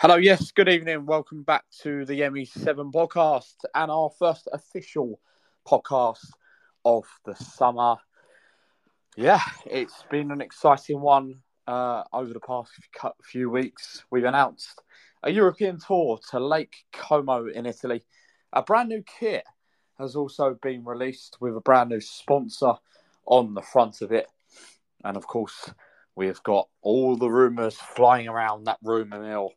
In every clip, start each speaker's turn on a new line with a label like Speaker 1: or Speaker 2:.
Speaker 1: Hello, yes, good evening. Welcome back to the ME7 podcast and our first official podcast of the summer. Yeah, it's been an exciting one uh, over the past few weeks. We've announced a European tour to Lake Como in Italy. A brand new kit has also been released with a brand new sponsor on the front of it. And of course, we have got all the rumours flying around that rumour mill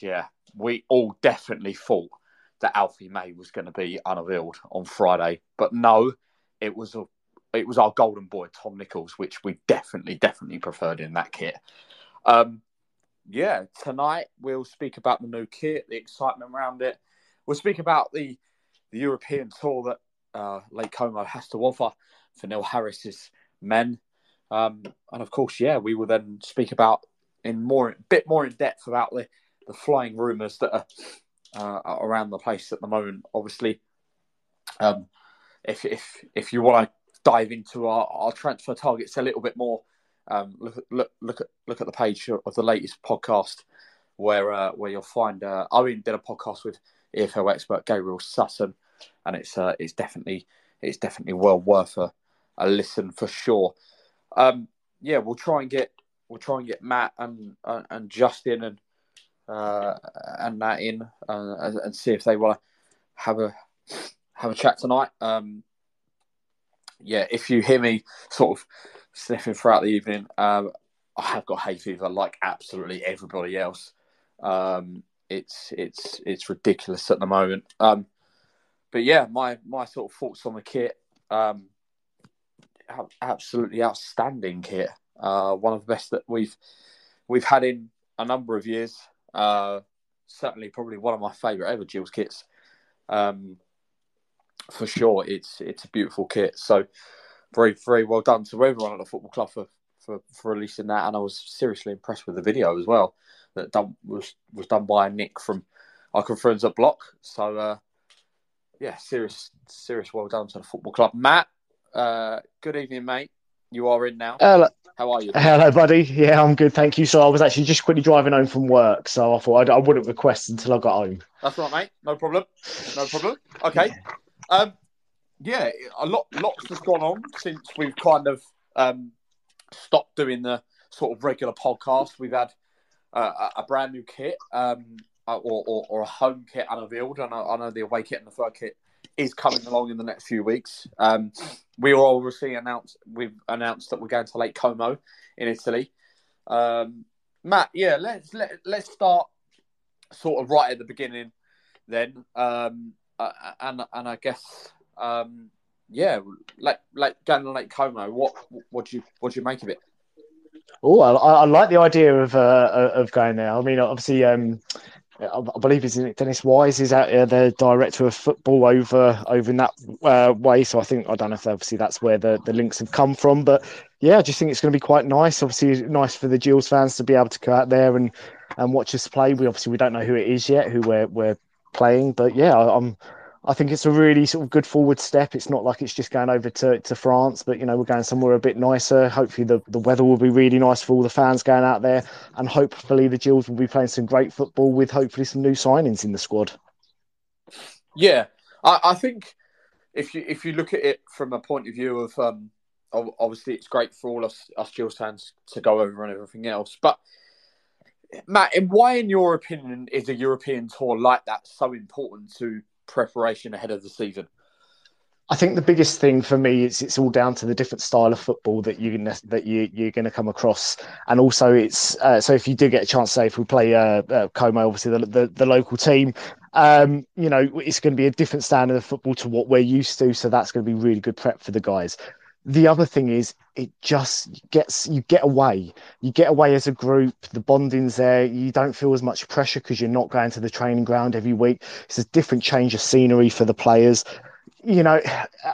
Speaker 1: yeah, we all definitely thought that Alfie May was going to be unveiled on Friday. But no, it was a it was our golden boy Tom Nichols, which we definitely, definitely preferred in that kit. Um, yeah, tonight we'll speak about the new kit, the excitement around it. We'll speak about the the European tour that uh, Lake Como has to offer for Neil Harris's men, um, and of course, yeah, we will then speak about in more, bit more in depth about the the flying rumours that are, uh, around the place at the moment. Obviously, um, if if if you want to dive into our, our transfer targets a little bit more, um, look look look at look at the page of the latest podcast where uh, where you'll find uh, Owen did a podcast with EFL expert Gabriel Sutton, and it's uh, it's definitely it's definitely well worth a, a listen for sure. Um, yeah, we'll try and get we'll try and get Matt and and Justin and uh, and that in uh, and see if they want to have a have a chat tonight. Um, yeah, if you hear me sort of sniffing throughout the evening, um, I have got hay fever like absolutely everybody else. Um, it's it's it's ridiculous at the moment. Um, but yeah, my my sort of thoughts on the kit. Um, absolutely outstanding kit. Uh, one of the best that we've we've had in a number of years. Uh, certainly, probably one of my favourite ever Gills kits. Um, for sure, it's it's a beautiful kit. So very very well done to everyone at the football club for, for, for releasing that. And I was seriously impressed with the video as well that done, was was done by Nick from Icon Friends at Block. So uh, yeah, serious serious well done to the football club. Matt, uh, good evening, mate. You are in now.
Speaker 2: Hello.
Speaker 1: How are you?
Speaker 2: Hello, buddy. Yeah, I'm good, thank you. So I was actually just quickly driving home from work, so I thought I'd, I would not request until I got home.
Speaker 1: That's right, mate. No problem. No problem. Okay. Um, yeah, a lot, lots has gone on since we've kind of um, stopped doing the sort of regular podcast. We've had uh, a brand new kit, um, or, or, or, a home kit unveiled. I know, I know the away kit and the third kit is coming along in the next few weeks. Um, we are obviously announced we've announced that we're going to Lake Como in Italy. Um, Matt, yeah, let's let let's start sort of right at the beginning then, um, uh, and and I guess um, yeah, like like going to Lake Como. What what do you what do you make of it?
Speaker 2: Oh, I, I, like the idea of uh, of going there. I mean, obviously, um, I believe it's Dennis Wise is out there, the director of football over over in that uh, way. So I think I don't know if obviously that's where the, the links have come from, but yeah, I just think it's going to be quite nice. Obviously, nice for the Gills fans to be able to go out there and and watch us play. We obviously we don't know who it is yet, who we're we're playing, but yeah, I'm I think it's a really sort of good forward step. It's not like it's just going over to, to France, but you know we're going somewhere a bit nicer. Hopefully the, the weather will be really nice for all the fans going out there, and hopefully the Gills will be playing some great football with hopefully some new signings in the squad.
Speaker 1: Yeah, I, I think if you if you look at it from a point of view of um, obviously it's great for all us us Gills fans to go over and everything else, but Matt, why, in your opinion, is a European tour like that so important to preparation ahead of the season?
Speaker 2: I think the biggest thing for me is it's all down to the different style of football that you that you you're going to come across, and also it's uh, so if you do get a chance, say if we play uh, uh, Como, obviously the, the, the local team, um, you know it's going to be a different standard of football to what we're used to, so that's going to be really good prep for the guys. The other thing is it just gets you get away, you get away as a group. The bonding's there. You don't feel as much pressure because you're not going to the training ground every week. It's a different change of scenery for the players you know,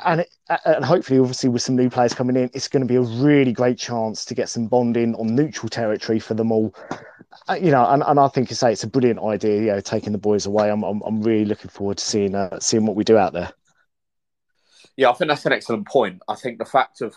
Speaker 2: and and hopefully, obviously, with some new players coming in, it's going to be a really great chance to get some bonding on neutral territory for them all. Uh, you know, and, and I think you say it's a brilliant idea. You know, taking the boys away. I'm I'm, I'm really looking forward to seeing uh, seeing what we do out there.
Speaker 1: Yeah, I think that's an excellent point. I think the fact of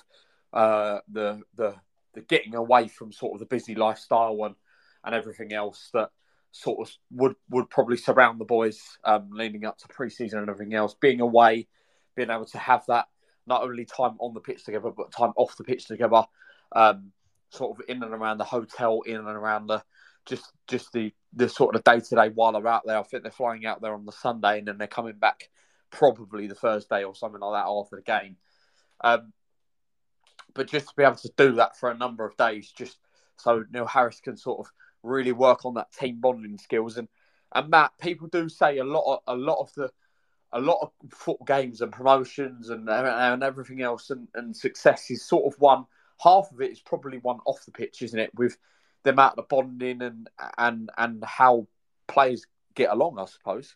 Speaker 1: uh, the the the getting away from sort of the busy lifestyle and and everything else that sort of would would probably surround the boys um, leading up to preseason and everything else. Being away, being able to have that not only time on the pitch together but time off the pitch together, um, sort of in and around the hotel, in and around the just just the the sort of day to day while they're out there. I think they're flying out there on the Sunday and then they're coming back probably the first day or something like that after the game. Um, but just to be able to do that for a number of days, just so Neil Harris can sort of really work on that team bonding skills. And and Matt, people do say a lot of a lot of the a lot of football games and promotions and and everything else and, and success is sort of one half of it is probably one off the pitch, isn't it? With the amount of bonding and and and how players get along, I suppose.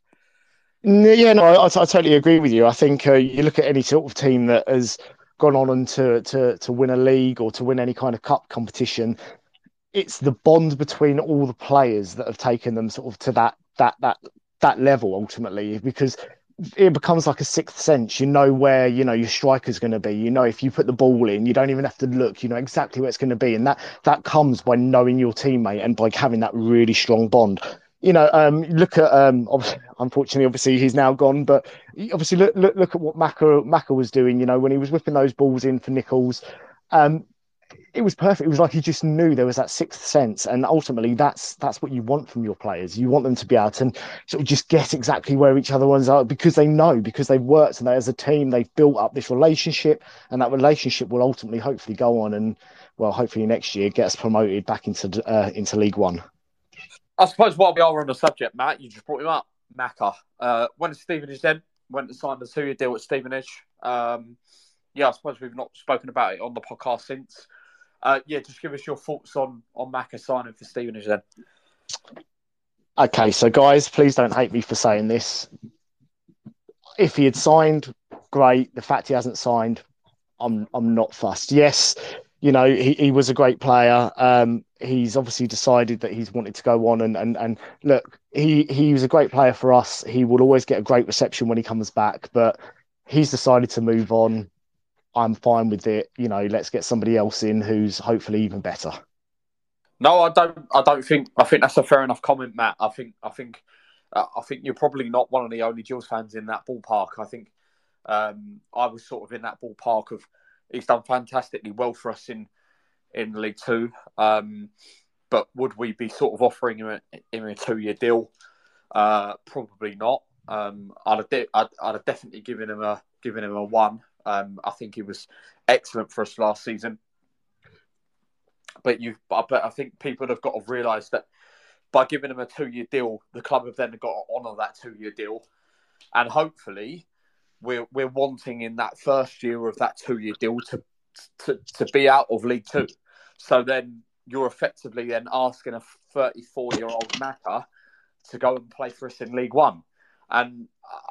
Speaker 2: Yeah, no, I, I totally agree with you. I think uh, you look at any sort of team that has gone on and to, to to win a league or to win any kind of cup competition. It's the bond between all the players that have taken them sort of to that that that that level ultimately, because it becomes like a sixth sense. You know where you know your striker's going to be. You know if you put the ball in, you don't even have to look. You know exactly where it's going to be, and that that comes by knowing your teammate and by having that really strong bond. You know, um, look at um, unfortunately, obviously he's now gone, but obviously look look, look at what Maka Maka was doing. You know when he was whipping those balls in for Nichols. Um, it was perfect. It was like he just knew there was that sixth sense, and ultimately, that's that's what you want from your players. You want them to be able to sort of just get exactly where each other ones are because they know, because they've worked and they, as a team they've built up this relationship, and that relationship will ultimately, hopefully, go on and well, hopefully next year get us promoted back into uh, into League One.
Speaker 1: I suppose while we are on the subject, Matt, you just brought him up, Maka. Uh, when Stevenage then went and signed the two-year deal at Stevenage. Um, yeah, I suppose we've not spoken about it on the podcast since. Uh, yeah, just give us your thoughts on on Maka signing for Stevenage then.
Speaker 2: Okay, so guys, please don't hate me for saying this. If he had signed, great. The fact he hasn't signed, I'm I'm not fussed. Yes, you know he, he was a great player. Um, he's obviously decided that he's wanted to go on and and and look, he he was a great player for us. He will always get a great reception when he comes back, but he's decided to move on. I'm fine with it. You know, let's get somebody else in who's hopefully even better.
Speaker 1: No, I don't. I don't think. I think that's a fair enough comment, Matt. I think. I think. Uh, I think you're probably not one of the only Gills fans in that ballpark. I think um, I was sort of in that ballpark of he's done fantastically well for us in in League Two. Um, but would we be sort of offering him a, him a two year deal? Uh, probably not. Um, I'd, have de- I'd, I'd have definitely given him a given him a one. Um, I think he was excellent for us last season. But you, but I think people have got to realise that by giving him a two-year deal, the club have then got to honour that two-year deal, and hopefully, we're we're wanting in that first year of that two-year deal to to, to be out of League Two. So then you're effectively then asking a 34 year old Maka to go and play for us in League One. And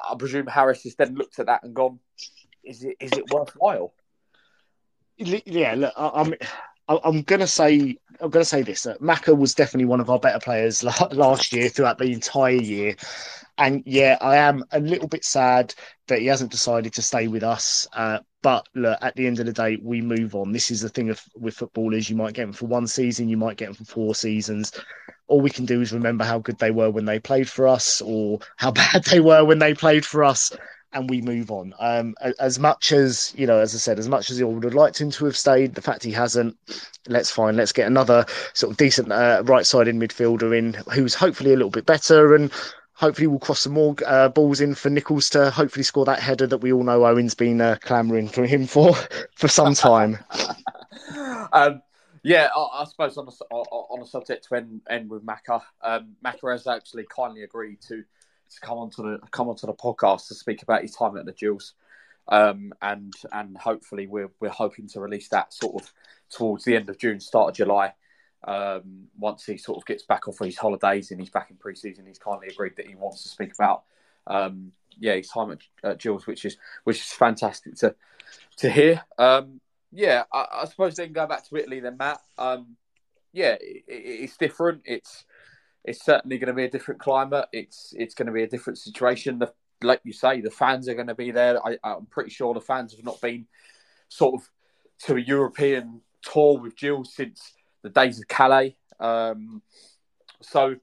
Speaker 1: I presume Harris has then looked at that and gone, is it is it worthwhile?
Speaker 2: Yeah, look, I, am I'm gonna say I'm gonna say this. Uh, Maka was definitely one of our better players last year throughout the entire year, and yeah, I am a little bit sad that he hasn't decided to stay with us. Uh, but look, at the end of the day, we move on. This is the thing of with footballers. You might get them for one season, you might get them for four seasons. All we can do is remember how good they were when they played for us, or how bad they were when they played for us, and we move on. Um, as much as you know, as I said, as much as he would have liked him to have stayed, the fact he hasn't, let's fine. Let's get another sort of decent uh, right-sided midfielder in, who's hopefully a little bit better, and hopefully we'll cross some more uh, balls in for Nichols to hopefully score that header that we all know Owen's been uh, clamouring for him for for some time.
Speaker 1: um, yeah, I, I, suppose on a, on a subject to end, end with Maka, um, Maka has actually kindly agreed to to come onto the come onto the podcast to speak about his time at the Gills. Um, and and hopefully we're we're hoping to release that sort of towards the end of June, start of July. Um, once he sort of gets back off his holidays and he's back in pre-season, he's kindly agreed that he wants to speak about um, yeah his time at, at Gills, which is which is fantastic to to hear. Um, yeah, I, I, suppose then go back to Italy then, Matt. Um, yeah, it, it, it's different. It's it's certainly going to be a different climate. It's it's going to be a different situation. The, like you say, the fans are going to be there. I, I'm pretty sure the fans have not been sort of to a European tour with Jill since the days of Calais. Um, so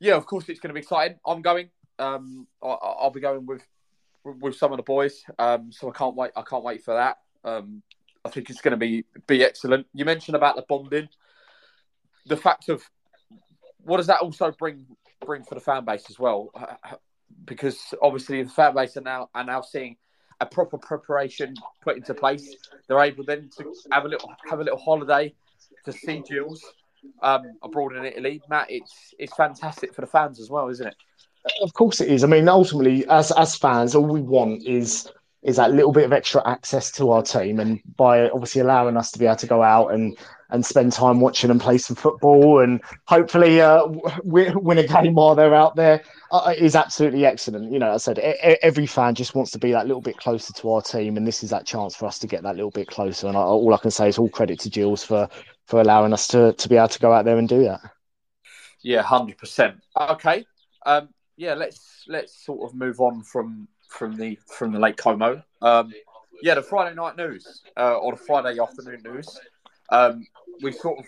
Speaker 1: yeah, of course it's going to be exciting. I'm going. Um, I, will be going with with some of the boys. Um, so I can't wait. I can't wait for that. Um, I think it's going to be be excellent. You mentioned about the bonding, the fact of what does that also bring bring for the fan base as well? Because obviously the fan base are now are now seeing a proper preparation put into place. They're able then to have a little have a little holiday to see Gills um, abroad in Italy. Matt, it's it's fantastic for the fans as well, isn't it?
Speaker 2: Of course it is. I mean, ultimately, as as fans, all we want is is that little bit of extra access to our team, and by obviously allowing us to be able to go out and and spend time watching and play some football, and hopefully uh, win a game while they're out there uh, uh, is absolutely excellent. You know, I said every fan just wants to be that little bit closer to our team, and this is that chance for us to get that little bit closer. And I, all I can say is all credit to Jules for for allowing us to to be able to go out there and do that.
Speaker 1: Yeah, hundred percent. Okay, um, yeah, let's let's sort of move on from from the from the Lake Como. Um, yeah, the Friday night news uh, or the Friday afternoon news. Um, we sort of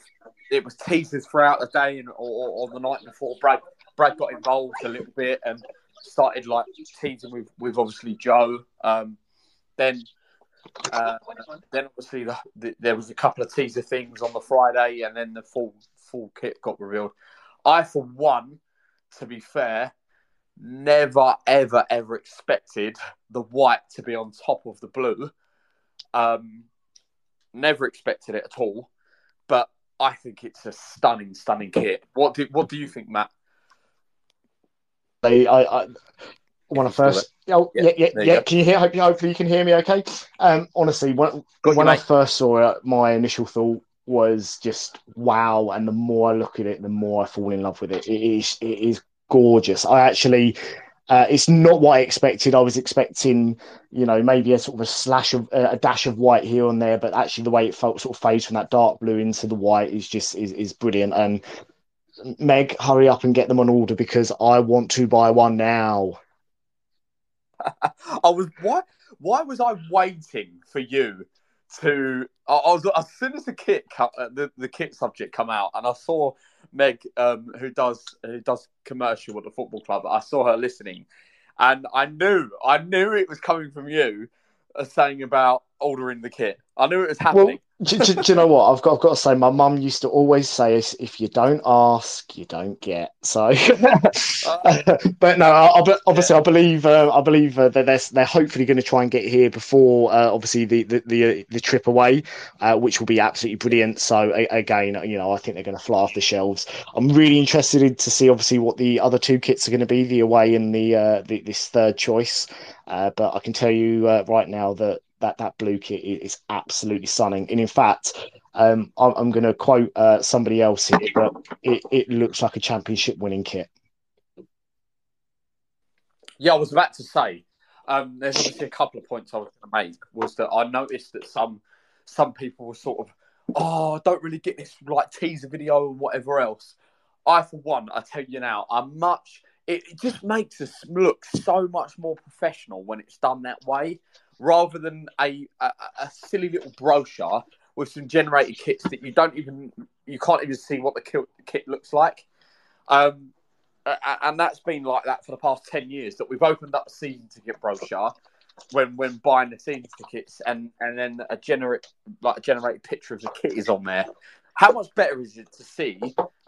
Speaker 1: it was teasers throughout the day and or, or, the night before. Brad Brad got involved a little bit and started like teasing with with obviously Joe. Um, then uh, then obviously the, the, there was a couple of teaser things on the Friday, and then the full full kit got revealed. I, for one, to be fair, never, ever, ever expected the white to be on top of the blue. Um, never expected it at all. But I think it's a stunning, stunning kit. What do What do you think, Matt?
Speaker 2: I, I, when I first, oh, yeah, yeah, yeah. yeah. Can you hear? Hope, hopefully, you can hear me. Okay. Um, honestly, when Got when I first saw it, my initial thought was just wow, and the more I look at it, the more I fall in love with it. It is, it is gorgeous. I actually, uh, it's not what I expected. I was expecting, you know, maybe a sort of a slash of uh, a dash of white here and there, but actually the way it felt sort of fades from that dark blue into the white is just is, is brilliant. And Meg, hurry up and get them on order because I want to buy one now.
Speaker 1: I was why why was I waiting for you to? I, I was as soon as the kit uh, the the kit subject come out, and I saw Meg, um, who does who does commercial at the football club. I saw her listening, and I knew I knew it was coming from you, uh, saying about ordering the kit. I knew it was happening.
Speaker 2: Do, do, do, you know what I've got? I've got to say, my mum used to always say, "If you don't ask, you don't get." So, uh, but no, I, I, obviously. I believe uh, I believe uh, that they're they're hopefully going to try and get here before, uh, obviously, the the the, uh, the trip away, uh, which will be absolutely brilliant. So, a, again, you know, I think they're going to fly off the shelves. I'm really interested to see, obviously, what the other two kits are going to be, the away and the, the this third choice. but I can tell you right now that that that blue kit is absolutely stunning. And in fact, um, I'm, I'm going to quote uh, somebody else here, but it, it looks like a championship winning kit.
Speaker 1: Yeah, I was about to say. Um, there's obviously a couple of points I was going to make. Was that I noticed that some some people were sort of, oh, I don't really get this like teaser video and whatever else. I, for one, I tell you now, I'm much. It, it just makes us look so much more professional when it's done that way rather than a, a, a silly little brochure with some generated kits that you don't even you can't even see what the kit, looks like. Um, and that's been like that for the past 10 years that we've opened up a season ticket brochure when when buying the season tickets and and then a generate like a generated picture of the kit is on there how much better is it to see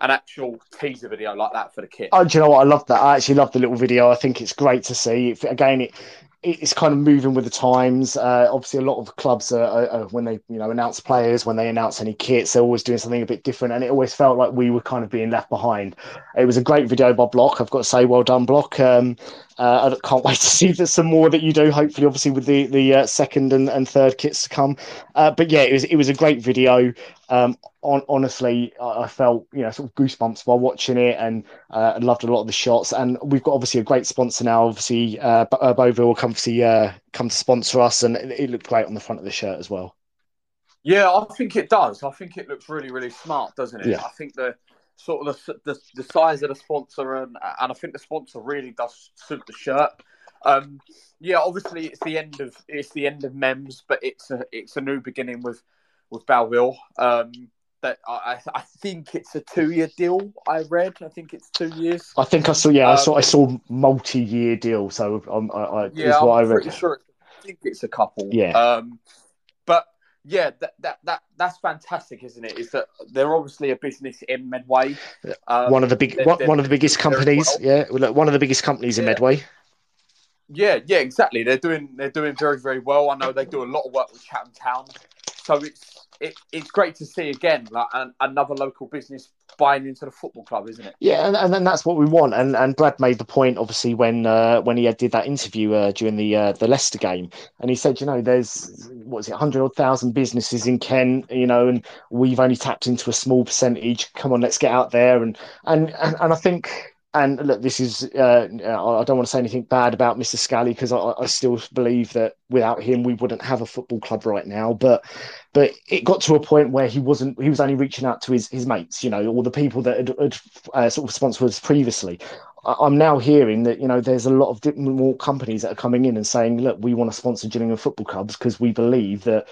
Speaker 1: an actual teaser video like that for the kit?
Speaker 2: Oh, do you know what? I love that. I actually love the little video. I think it's great to see. Again, it it's kind of moving with the times. Uh, obviously, a lot of clubs are, are, are, when they you know announce players, when they announce any kits, they're always doing something a bit different, and it always felt like we were kind of being left behind. It was a great video by Block. I've got to say, well done, Block. Um, uh, I can't wait to see some more that you do. Hopefully, obviously, with the the uh, second and, and third kits to come. Uh, but yeah, it was it was a great video. Um, on, honestly, I felt you know sort of goosebumps while watching it, and uh, loved a lot of the shots. And we've got obviously a great sponsor now. Obviously, uh, uh will come see uh, come to sponsor us, and it, it looked great on the front of the shirt as well.
Speaker 1: Yeah, I think it does. I think it looks really, really smart, doesn't it? Yeah. I think the sort of the, the, the size of the sponsor, and and I think the sponsor really does suit the shirt. Um, yeah, obviously it's the end of it's the end of Mems, but it's a it's a new beginning with with Belleville. Um, that I, I think it's a two-year deal. I read. I think it's two years.
Speaker 2: I think I saw. Yeah, um, I saw. I saw multi-year deal. So um, I, I
Speaker 1: yeah, I'm I pretty sure. I think it's a couple.
Speaker 2: Yeah.
Speaker 1: Um, but yeah, that, that that that's fantastic, isn't it? Is that they're obviously a business in Medway.
Speaker 2: Um, one of the big, they're, one, they're, one of the biggest companies. Well. Yeah, one of the biggest companies yeah. in Medway.
Speaker 1: Yeah, yeah, exactly. They're doing they're doing very very well. I know they do a lot of work with Chatham Town, so it's it, it's great to see again like an, another local business buying into the football club, isn't it?
Speaker 2: Yeah, and, and, and that's what we want. And and Brad made the point obviously when uh, when he did that interview uh, during the uh, the Leicester game, and he said, you know, there's what is it, hundred odd thousand businesses in Kent, you know, and we've only tapped into a small percentage. Come on, let's get out there, and and and, and I think and look, this is, uh, I don't want to say anything bad about Mr. Scally because I, I, still believe that without him, we wouldn't have a football club right now. But, but it got to a point where he wasn't, he was only reaching out to his, his mates, you know, all the people that had, had uh, sort of sponsored us previously. I, am now hearing that, you know, there's a lot of more companies that are coming in and saying, look, we want to sponsor Gillingham football clubs because we believe that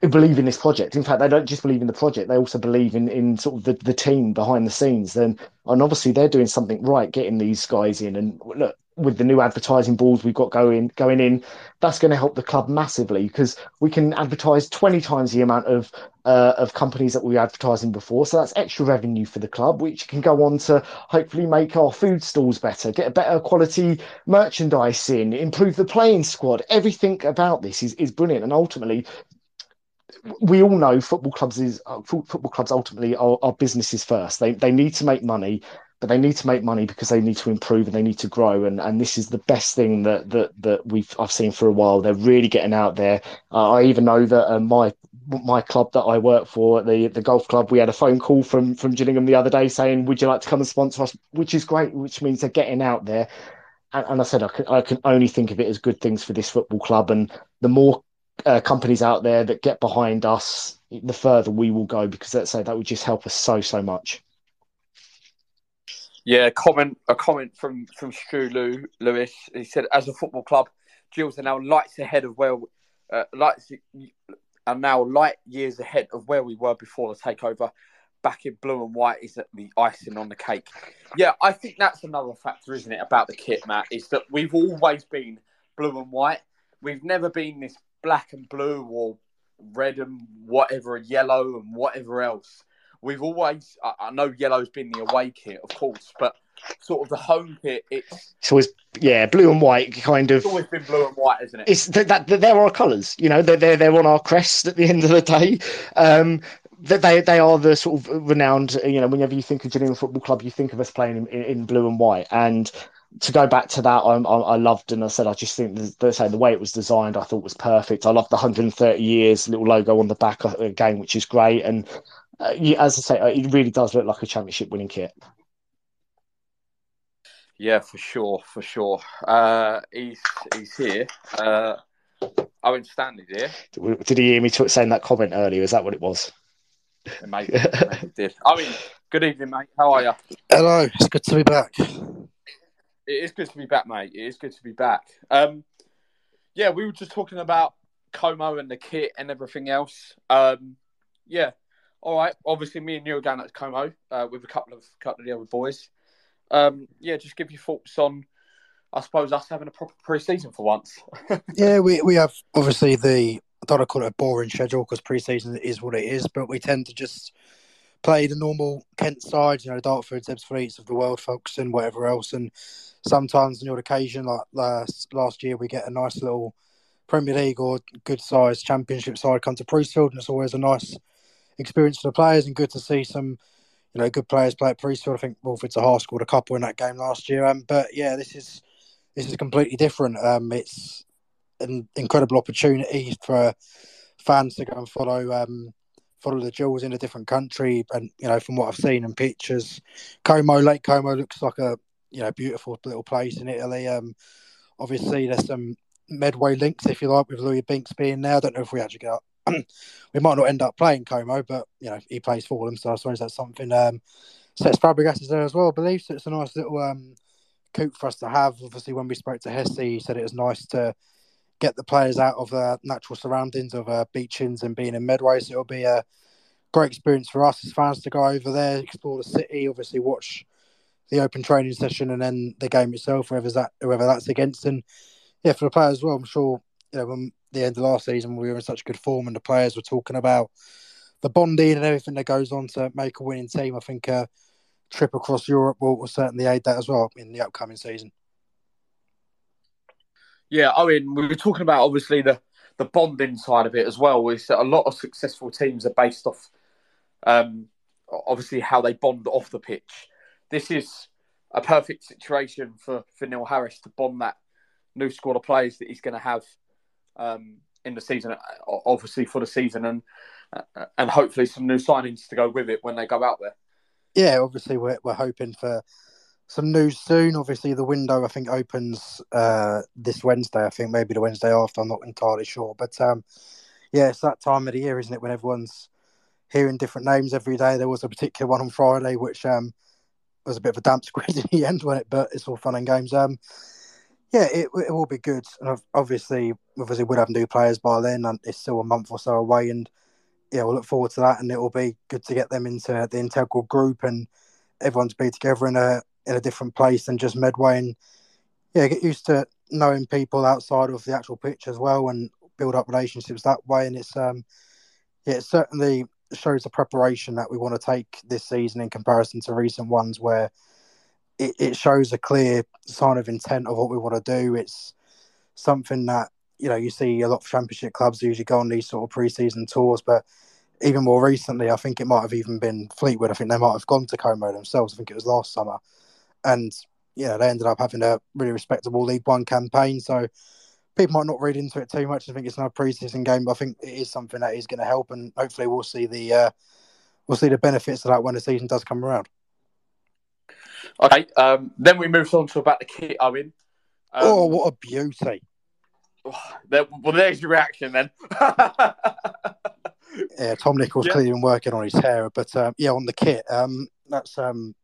Speaker 2: believe in this project. In fact, they don't just believe in the project; they also believe in in sort of the, the team behind the scenes. Then, and obviously, they're doing something right, getting these guys in. And look, with the new advertising balls we've got going going in, that's going to help the club massively because we can advertise twenty times the amount of uh, of companies that we were advertising before. So that's extra revenue for the club, which can go on to hopefully make our food stalls better, get a better quality merchandise in, improve the playing squad. Everything about this is, is brilliant, and ultimately we all know football clubs is uh, football clubs ultimately are, are, businesses first. They they need to make money, but they need to make money because they need to improve and they need to grow. And and this is the best thing that that that we've I've seen for a while. They're really getting out there. Uh, I even know that uh, my my club that I work for, the the golf club, we had a phone call from from Gillingham the other day saying, "Would you like to come and sponsor us?" Which is great, which means they're getting out there. And, and I said I can, I can only think of it as good things for this football club. And the more uh, companies out there that get behind us, the further we will go because let's say that would just help us so so much.
Speaker 1: Yeah, comment a comment from from Stu Lew, Lewis. He said, as a football club, Gills are now lights ahead of where uh, lights are now light years ahead of where we were before the takeover. Back in blue and white is the icing on the cake. Yeah, I think that's another factor, isn't it, about the kit, Matt? Is that we've always been blue and white. We've never been this black and blue or red and whatever, yellow and whatever else. We've always, I, I know yellow's been the away kit, of course, but sort of the home kit, it's.
Speaker 2: It's always, yeah, blue and white kind of.
Speaker 1: It's always been blue and white, isn't it?
Speaker 2: It's that, that, they're our colours, you know, they're, they're, they're on our crest at the end of the day. Um, that they they are the sort of renowned. You know, whenever you think of Gillingham Football Club, you think of us playing in, in, in blue and white, and to go back to that, I, I, I loved and I said I just think the, say the way it was designed, I thought was perfect. I love the 130 years little logo on the back again, which is great. And uh, as I say, uh, it really does look like a championship winning kit.
Speaker 1: Yeah, for sure, for sure. Uh, he's he's here. Uh, Owen Stanley's here.
Speaker 2: Did he hear me t- saying that comment earlier? Is that what it was?
Speaker 1: Maybe, maybe did. I mean, good evening, mate. How are you?
Speaker 3: Hello. It's good to be back.
Speaker 1: It is good to be back, mate. It is good to be back. Um, yeah, we were just talking about Como and the kit and everything else. Um, yeah, all right. Obviously, me and you are going at Como uh, with a couple of couple of the other boys. Um, yeah, just give your thoughts on, I suppose, us having a proper pre-season for once.
Speaker 3: yeah, we we have obviously the I don't want to call it a boring schedule because pre-season is what it is, but we tend to just play the normal Kent side, you know, Dartford, Ebbsfleets of the world, folks, and whatever else, and sometimes on your occasion, like last last year, we get a nice little Premier League or good sized Championship side come to Priestfield, and it's always a nice experience for the players and good to see some, you know, good players play at Priestfield. I think Wilfried Zaha scored a couple in that game last year. Um, but yeah, this is this is completely different. Um, it's an incredible opportunity for fans to go and follow um, follow the jewels in a different country. And you know, from what I've seen in pictures, Como Lake Como looks like a you know beautiful little place in Italy. Um, obviously there's some Medway links, if you like, with Luis Binks being there. I don't know if we actually get. we might not end up playing Como, but you know he plays for them, so I suppose that's something. Um, Cesc Fabregas is there as well, I believe. So it's a nice little um, coop for us to have. Obviously, when we spoke to Hesse, he said it was nice to get the players out of their natural surroundings of uh, beach inns and being in Medway. So it'll be a great experience for us as fans to go over there, explore the city, obviously watch the open training session and then the game itself, whoever's that, whoever that's against, and yeah, for the players as well. I'm sure you know when the end of last season we were in such good form and the players were talking about the bonding and everything that goes on to make a winning team. I think a trip across Europe will, will certainly aid that as well in the upcoming season.
Speaker 1: Yeah, I mean, we were talking about obviously the the bonding side of it as well. Is that a lot of successful teams are based off, um, obviously how they bond off the pitch. This is a perfect situation for for Neil Harris to bond that new squad of players that he's going to have um, in the season, obviously for the season, and and hopefully some new signings to go with it when they go out there.
Speaker 3: Yeah, obviously we're we're hoping for some news soon. Obviously, the window I think opens uh, this Wednesday. I think maybe the Wednesday after. I'm not entirely sure, but um, yeah, it's that time of the year, isn't it? When everyone's hearing different names every day. There was a particular one on Friday which um, was a bit of a damp squid in the end, when it? But it's all fun and games. Um, yeah, it, it will be good. And obviously, obviously, we'll have new players by then, and it's still a month or so away. And yeah, we'll look forward to that, and it will be good to get them into the integral group and everyone to be together in a in a different place than just Medway, and yeah, get used to knowing people outside of the actual pitch as well, and build up relationships that way. And it's um, yeah, it certainly shows the preparation that we want to take this season in comparison to recent ones where it, it shows a clear sign of intent of what we want to do. It's something that you know you see a lot of championship clubs usually go on these sort of pre-season tours, but even more recently, I think it might have even been Fleetwood. I think they might have gone to Como themselves. I think it was last summer, and you know they ended up having a really respectable League One campaign. So people might not read into it too much. I think it's not a pre-season game, but I think it is something that is going to help, and hopefully we'll see the uh, we'll see the benefits of that when the season does come around.
Speaker 1: Okay, um, then we move on to about the kit, Owen.
Speaker 3: Um, oh, what a beauty!
Speaker 1: Well, there's your reaction then.
Speaker 3: yeah, Tom Nichols yeah. clearly been working on his hair, but um, yeah, on the kit, um, that's um,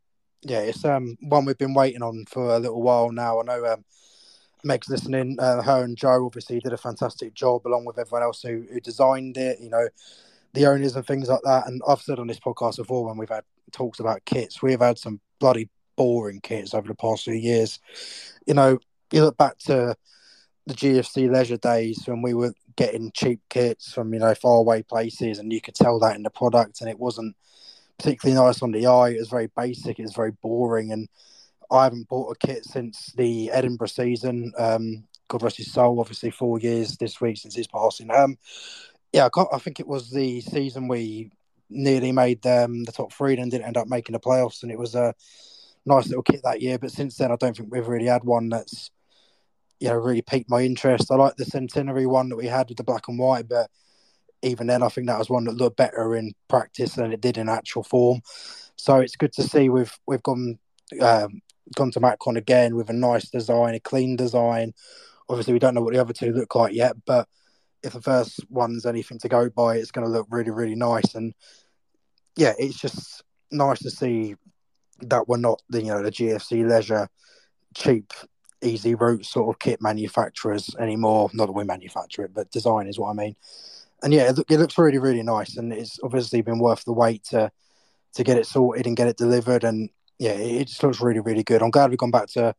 Speaker 3: yeah, it's um one we've been waiting on for a little while now. I know um, Meg's listening. Uh, her and Joe obviously did a fantastic job along with everyone else who, who designed it. You know, the owners and things like that. And I've said on this podcast before when we've had talks about kits, we've had some bloody boring kits over the past few years. You know, you look back to the GFC leisure days when we were getting cheap kits from you know faraway places, and you could tell that in the product, and it wasn't particularly nice on the eye. It was very basic. It was very boring, and I haven't bought a kit since the Edinburgh season. Um, God rest his soul. Obviously, four years this week since his passing. Um, yeah, I, I think it was the season we nearly made um, the top three and didn't end up making the playoffs, and it was a nice little kit that year. But since then, I don't think we've really had one that's you know really piqued my interest. I like the centenary one that we had with the black and white, but even then, I think that was one that looked better in practice than it did in actual form. So it's good to see we've we've gone um, gone to Macron again with a nice design, a clean design. Obviously, we don't know what the other two look like yet, but if the first one's anything to go by, it's going to look really, really nice. And yeah, it's just nice to see that we're not the you know the GFC leisure cheap easy route sort of kit manufacturers anymore. Not that we manufacture it, but design is what I mean. And yeah, it, looks really really nice, and it's obviously been worth the wait to to get it sorted and get it delivered. And yeah, it, it just looks really really good. I'm glad we've gone back to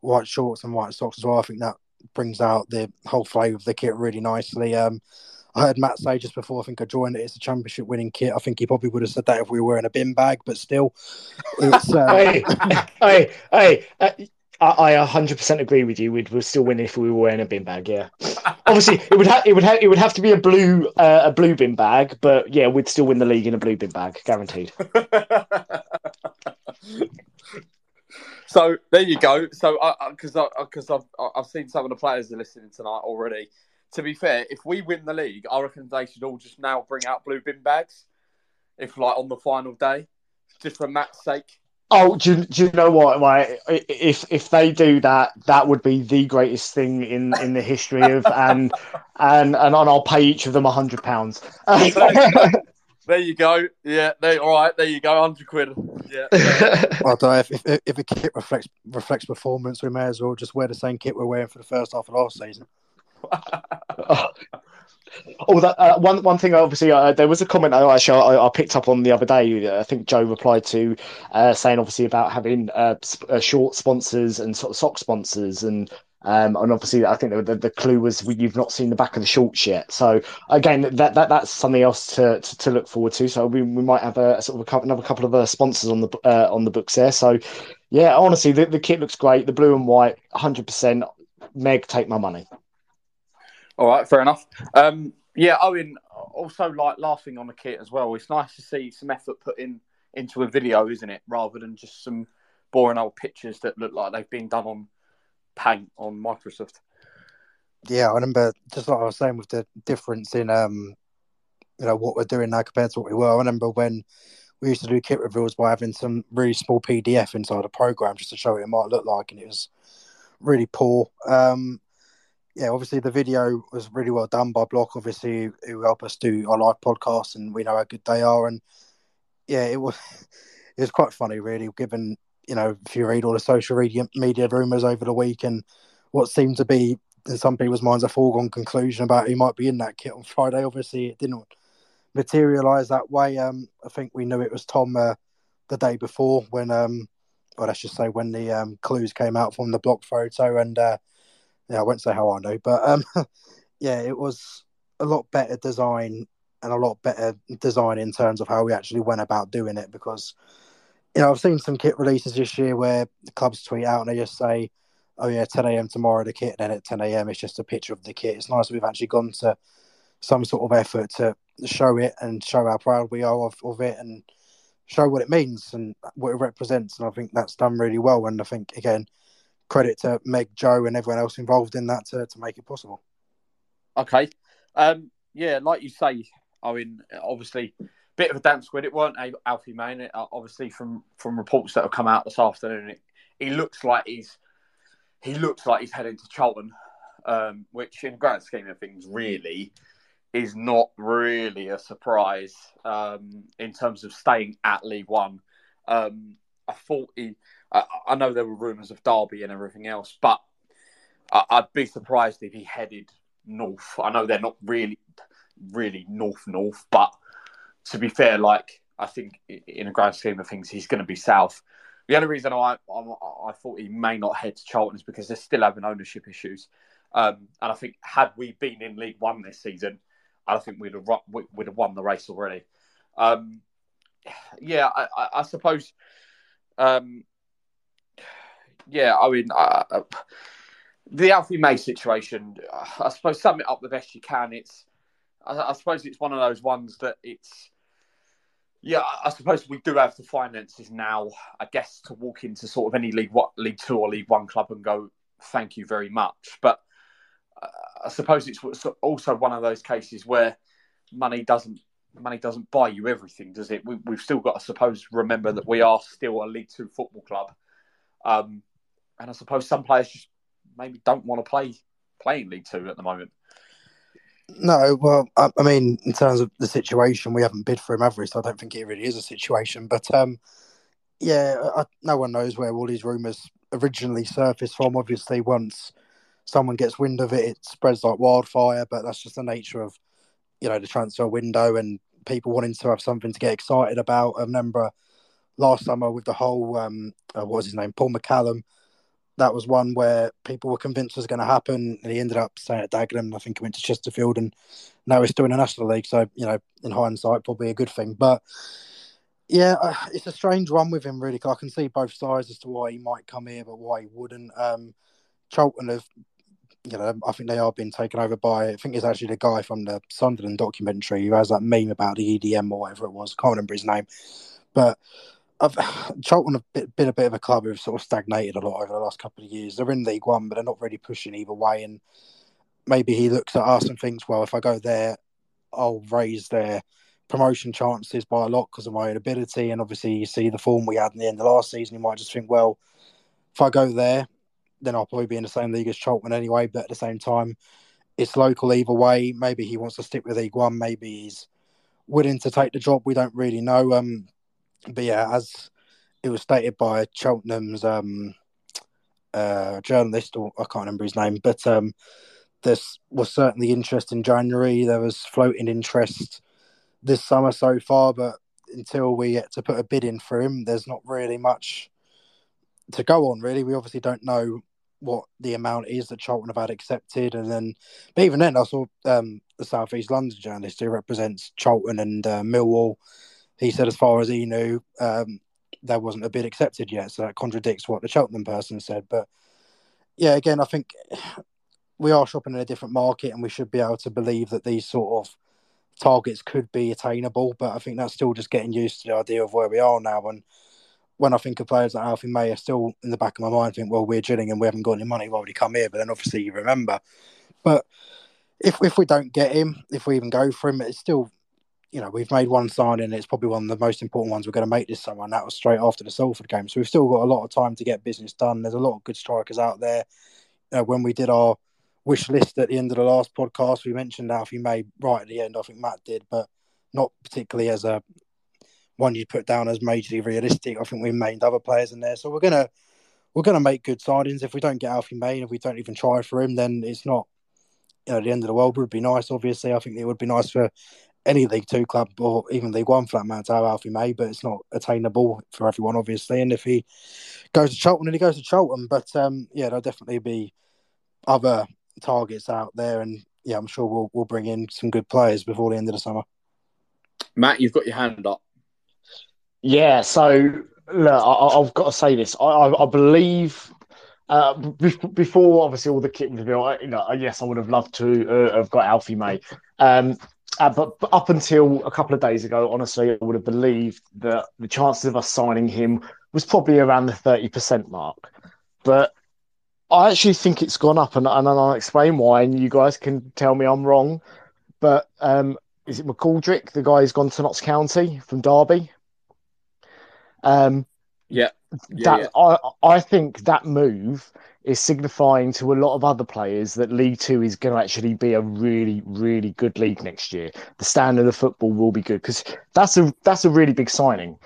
Speaker 3: white shorts and white socks as well. I think that brings out the whole flavour of the kit really nicely. Um, I heard Matt say just before I think I joined it, it's a championship winning kit. I think he probably would have said that if we were in a bin bag, but still, it's. Uh...
Speaker 2: hey, hey, hey. Uh, I, I 100% agree with you. We'd, we'd still win if we were wearing a bin bag. Yeah, obviously it would have it would have it would have to be a blue uh, a blue bin bag, but yeah, we'd still win the league in a blue bin bag, guaranteed.
Speaker 1: so there you go. So because I, because I've I've seen some of the players are listening tonight already to be fair, if we win the league, I reckon they should all just now bring out blue bin bags. If like on the final day, just for Matt's sake.
Speaker 2: Oh, do you, do you know what? Like, if if they do that, that would be the greatest thing in, in the history of and and and I'll pay each of them a hundred pounds.
Speaker 1: there you go. Yeah, they, all right. There you go. Hundred quid. Yeah.
Speaker 3: well, I if, if if a kit reflects reflects performance, we may as well just wear the same kit we're wearing for the first half of last season.
Speaker 2: Oh, that uh, one one thing. Obviously, uh, there was a comment I actually I, I, picked up on the other day. I think Joe replied to uh, saying obviously about having uh, uh short sponsors and sort of sock sponsors, and um, and obviously I think the, the, clue was you've not seen the back of the shorts yet. So again, that, that that's something else to, to, to look forward to. So we, we might have a, a sort of a couple, another couple of uh, sponsors on the on the books there. So yeah, honestly, the, the kit looks great. The blue and white, hundred percent. Meg, take my money.
Speaker 1: All right, fair enough. Um, yeah, Owen. Also, like last thing on the kit as well. It's nice to see some effort put in into a video, isn't it? Rather than just some boring old pictures that look like they've been done on paint on Microsoft.
Speaker 3: Yeah, I remember just like I was saying with the difference in um, you know, what we're doing now compared to what we were. I remember when we used to do kit reveals by having some really small PDF inside a program just to show what it might look like, and it was really poor. Um, yeah, obviously the video was really well done by Block, obviously who help us do our live podcast, and we know how good they are. And yeah, it was it was quite funny, really, given you know if you read all the social media media rumors over the week and what seemed to be in some people's minds a foregone conclusion about who might be in that kit on Friday. Obviously, it didn't materialize that way. Um, I think we knew it was Tom uh, the day before when um, well, let's just say when the um, clues came out from the block photo and. Uh, yeah, I won't say how I know, but um, yeah, it was a lot better design and a lot better design in terms of how we actually went about doing it because you know I've seen some kit releases this year where the clubs tweet out and they just say, "Oh yeah, 10 a.m. tomorrow the kit," and then at 10 a.m. it's just a picture of the kit. It's nice that we've actually gone to some sort of effort to show it and show how proud we are of, of it and show what it means and what it represents. And I think that's done really well. And I think again, credit to Meg, Joe, and everyone else involved in that to, to make it possible.
Speaker 1: Okay. Um, yeah, like you say, I mean, obviously, bit of a damp squid. It weren't Alfie May. It, uh, obviously, from from reports that have come out this afternoon, it, he looks like he's he looks like he's heading to Charlton, um, which, in the grand scheme of things, really is not really a surprise um, in terms of staying at League One. Um, I thought he I, I know there were rumours of Derby and everything else, but I, I'd be surprised if he headed north. I know they're not really, really north north, but to be fair, like I think in a grand scheme of things, he's going to be south. The only reason I, I, I thought he may not head to Charlton is because they're still having ownership issues, um, and I think had we been in League One this season, I think we'd have we'd have won the race already. Um, yeah, I, I, I suppose um, yeah, I mean, uh, uh, the Alfie May situation, uh, I suppose, sum it up the best you can. It's, I, I, suppose, it's one of those ones that it's, yeah, I suppose we do have the finances now, I guess, to walk into sort of any League what League Two or League One club and go, thank you very much. But uh, I suppose it's also one of those cases where money doesn't money doesn't buy you everything, does it? We, have still got to suppose remember that we are still a League Two football club. Um, and I suppose some players just maybe don't want to play playing League Two at the moment.
Speaker 3: No, well, I, I, mean, in terms of the situation, we haven't bid for him, have we? So I don't think it really is a situation. But um, yeah, I, no one knows where all these rumours originally surfaced from. Obviously, once someone gets wind of it, it spreads like wildfire. But that's just the nature of you know the transfer window and people wanting to have something to get excited about. I remember last summer with the whole um, uh, what was his name, Paul McCallum that was one where people were convinced was going to happen, and he ended up staying at Dagenham. I think he went to Chesterfield, and now he's still in the National League. So you know, in hindsight, probably a good thing. But yeah, uh, it's a strange one with him. Really, I can see both sides as to why he might come here, but why he wouldn't. Um, Charlton have, you know, I think they are being taken over by. I think it's actually the guy from the Sunderland documentary who has that meme about the EDM or whatever it was. Can't remember his name, but I've, Charlton have been, a bit of a club who've sort of stagnated a lot over the last couple of years. They're in League One, but they're not really pushing either way. And maybe he looks at us and thinks, well, if I go there, I'll raise their promotion chances by a lot because of my own ability. And obviously, you see the form we had in the end of last season. You might just think, well, if I go there, then I'll probably be in the same league as Charlton anyway. But at the same time, it's local either way. Maybe he wants to stick with League One. Maybe he's willing to take the job. We don't really know. Um, but yeah, as it was stated by Cheltenham's um, uh, journalist, or I can't remember his name, but um, there was certainly interest in January. There was floating interest this summer so far, but until we get to put a bid in for him, there's not really much to go on. Really, we obviously don't know what the amount is that Charlton have had accepted, and then, but even then, I saw um, the South East London journalist who represents Charlton and uh, Millwall. He said, as far as he knew, um, there wasn't a bid accepted yet, so that contradicts what the Cheltenham person said. But yeah, again, I think we are shopping in a different market, and we should be able to believe that these sort of targets could be attainable. But I think that's still just getting used to the idea of where we are now. And when I think of players like Alfie May, are still in the back of my mind think, well, we're drilling and we haven't got any money, why would he come here? But then obviously you remember. But if if we don't get him, if we even go for him, it's still, you know, we've made one signing. It's probably one of the most important ones we're going to make this summer, and that was straight after the Salford game. So we've still got a lot of time to get business done. There's a lot of good strikers out there. You know, when we did our wish list at the end of the last podcast, we mentioned Alfie May right at the end. I think Matt did, but not particularly as a one you'd put down as majorly realistic. I think we named other players in there, so we're gonna we're gonna make good signings. If we don't get Alfie May, and if we don't even try for him, then it's not you know the end of the world. Would be nice, obviously. I think it would be nice for any League Two club or even League One flat man to have Alfie May, but it's not attainable for everyone, obviously. And if he goes to Charlton, then he goes to Charlton. But um, yeah, there'll definitely be other targets out there, and yeah, I'm sure we'll we'll bring in some good players before the end of the summer.
Speaker 1: Matt, you've got your hand up.
Speaker 2: Yeah, so look, I, have got to say this. I, I, I believe uh, before obviously all the kit was built, you know, yes, I would have loved to uh, have got Alfie May. Um, uh, but, but, up until a couple of days ago, honestly, I would have believed that the chances of us signing him was probably around the 30% mark. But I actually think it's gone up, and, and I'll explain why, and you guys can tell me I'm wrong. But um, is it McGoldrick, the guy who's gone to Notts County from Derby? Um,
Speaker 1: yeah.
Speaker 2: yeah that yeah. I I think that move is signifying to a lot of other players that League Two is going to actually be a really, really good league next year. The standard of the football will be good because that's a that's a really big signing.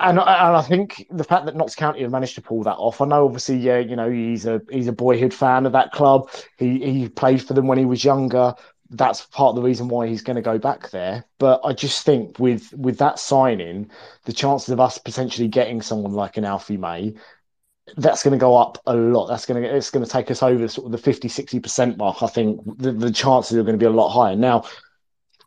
Speaker 2: And, and I think the fact that Notts County have managed to pull that off. I know, obviously, yeah, you know, he's a he's a boyhood fan of that club. He he played for them when he was younger. That's part of the reason why he's going to go back there. But I just think with with that signing, the chances of us potentially getting someone like an Alfie May, that's going to go up a lot. That's going to it's going to take us over sort of the 50, 60 percent mark. I think the, the chances are going to be a lot higher. Now,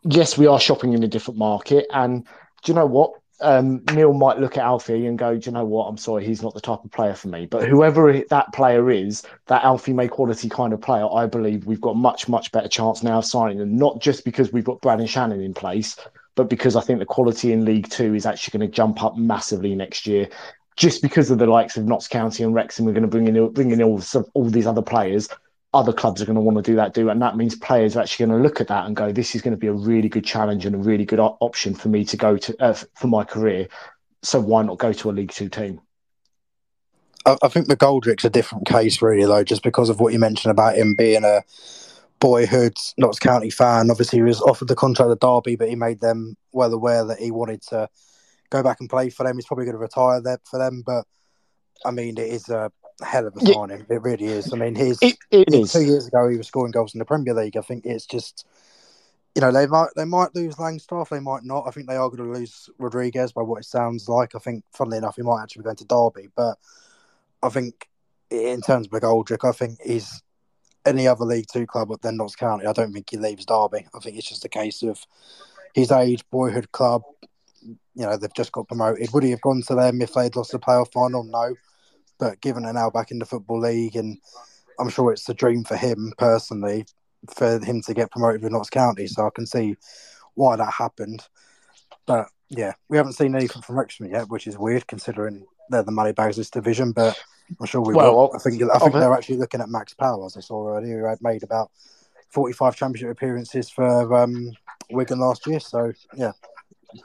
Speaker 2: yes, we are shopping in a different market, and do you know what? um, Neil might look at Alfie and go, Do you know what? I'm sorry, he's not the type of player for me. But whoever that player is, that Alfie May quality kind of player, I believe we've got much, much better chance now of signing them, not just because we've got Brad and Shannon in place, but because I think the quality in League Two is actually going to jump up massively next year. Just because of the likes of Notts County and Wrexham, we're going to bring in bring in all, all these other players other clubs are going to want to do that do and that means players are actually going to look at that and go this is going to be a really good challenge and a really good option for me to go to uh, for my career. So why not go to a league two team?
Speaker 3: I, think McGoldrick's a different case really though just because of what you mentioned about him being a boyhood Notts County fan. Obviously he was offered the contract at Derby but he made them well aware that he wanted to go back and play for them he's probably going to retire there for them but I mean, it is a hell of a signing. Yeah. It really is. I mean, he's
Speaker 2: it, it is.
Speaker 3: two years ago he was scoring goals in the Premier League. I think it's just you know they might they might lose Langstaff, they might not. I think they are going to lose Rodrigues by what it sounds like. I think, funnily enough, he might actually be going to Derby, but I think in terms of McGoldrick, I think he's any other League Two club than Notts County. I don't think he leaves Derby. I think it's just a case of his age, boyhood club. You know, they've just got promoted. Would he have gone to them if they'd lost the playoff final? No. But given they're now back in the football league, and I'm sure it's a dream for him personally for him to get promoted with Notts County. So I can see why that happened. But yeah, we haven't seen anything from Wrexham yet, which is weird considering they're the money bags this division. But I'm sure we well, will. I think I think they're actually looking at Max Power, as I saw earlier, who had made about 45 championship appearances for um, Wigan last year. So yeah.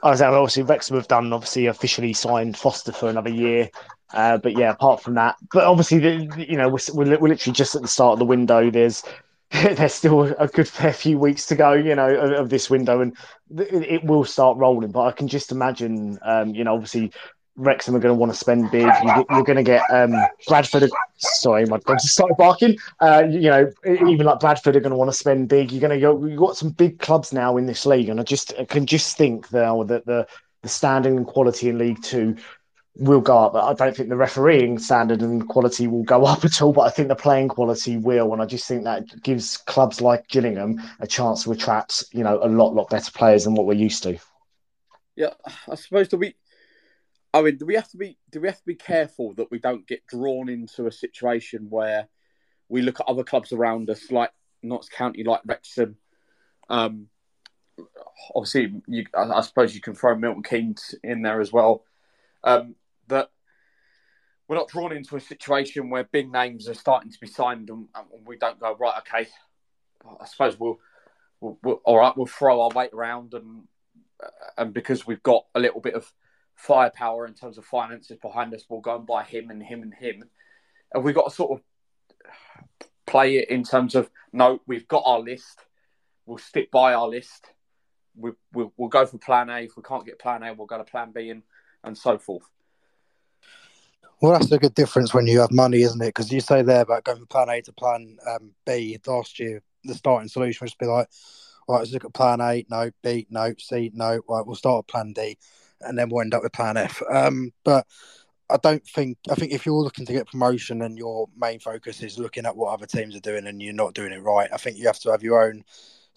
Speaker 2: I was obviously Wrexham have done obviously officially signed Foster for another year. Uh, but yeah, apart from that, but obviously, the, you know, we're, we're, we're literally just at the start of the window. There's there's still a good fair few weeks to go, you know, of, of this window, and it, it, will start rolling. But I can just imagine, um, you know, obviously Wrexham are going to want to spend big. You, are going to get um, Bradford. Sorry, my dog just started barking. Uh, you know, even like Bradford are going to want to spend big. You're going to go. You've got some big clubs now in this league, and I just I can just think now that the the standing and quality in League Two will go up. I don't think the refereeing standard and quality will go up at all, but I think the playing quality will. And I just think that gives clubs like Gillingham a chance to attract, you know, a lot, lot better players than what we're used to.
Speaker 1: Yeah, I suppose that we I mean, do we have to be do we have to be careful that we don't get drawn into a situation where we look at other clubs around us, like Notts County, like Wrexham. Um, obviously, you, I, I, suppose you can throw Milton Keynes in there as well. Um, that we're not drawn into a situation where big names are starting to be signed, and, and we don't go right. Okay, I suppose we'll, we'll, we'll all right. We'll throw our weight around, and and because we've got a little bit of firepower in terms of finances behind us, we'll go and buy him and him and him. And we've got to sort of play it in terms of no, we've got our list. We'll stick by our list. We, we'll, we'll go for plan A. If we can't get plan A, we'll go to plan B and, and so forth.
Speaker 3: Well, that's a good difference when you have money, isn't it? Because you say there about going from plan A to plan um, B last year, the starting solution would be like, all right, let's look at plan A, no, B, no, C, no, right, we'll start at plan D and then we'll end up with Plan F. Um, but I don't think I think if you're looking to get promotion and your main focus is looking at what other teams are doing and you're not doing it right, I think you have to have your own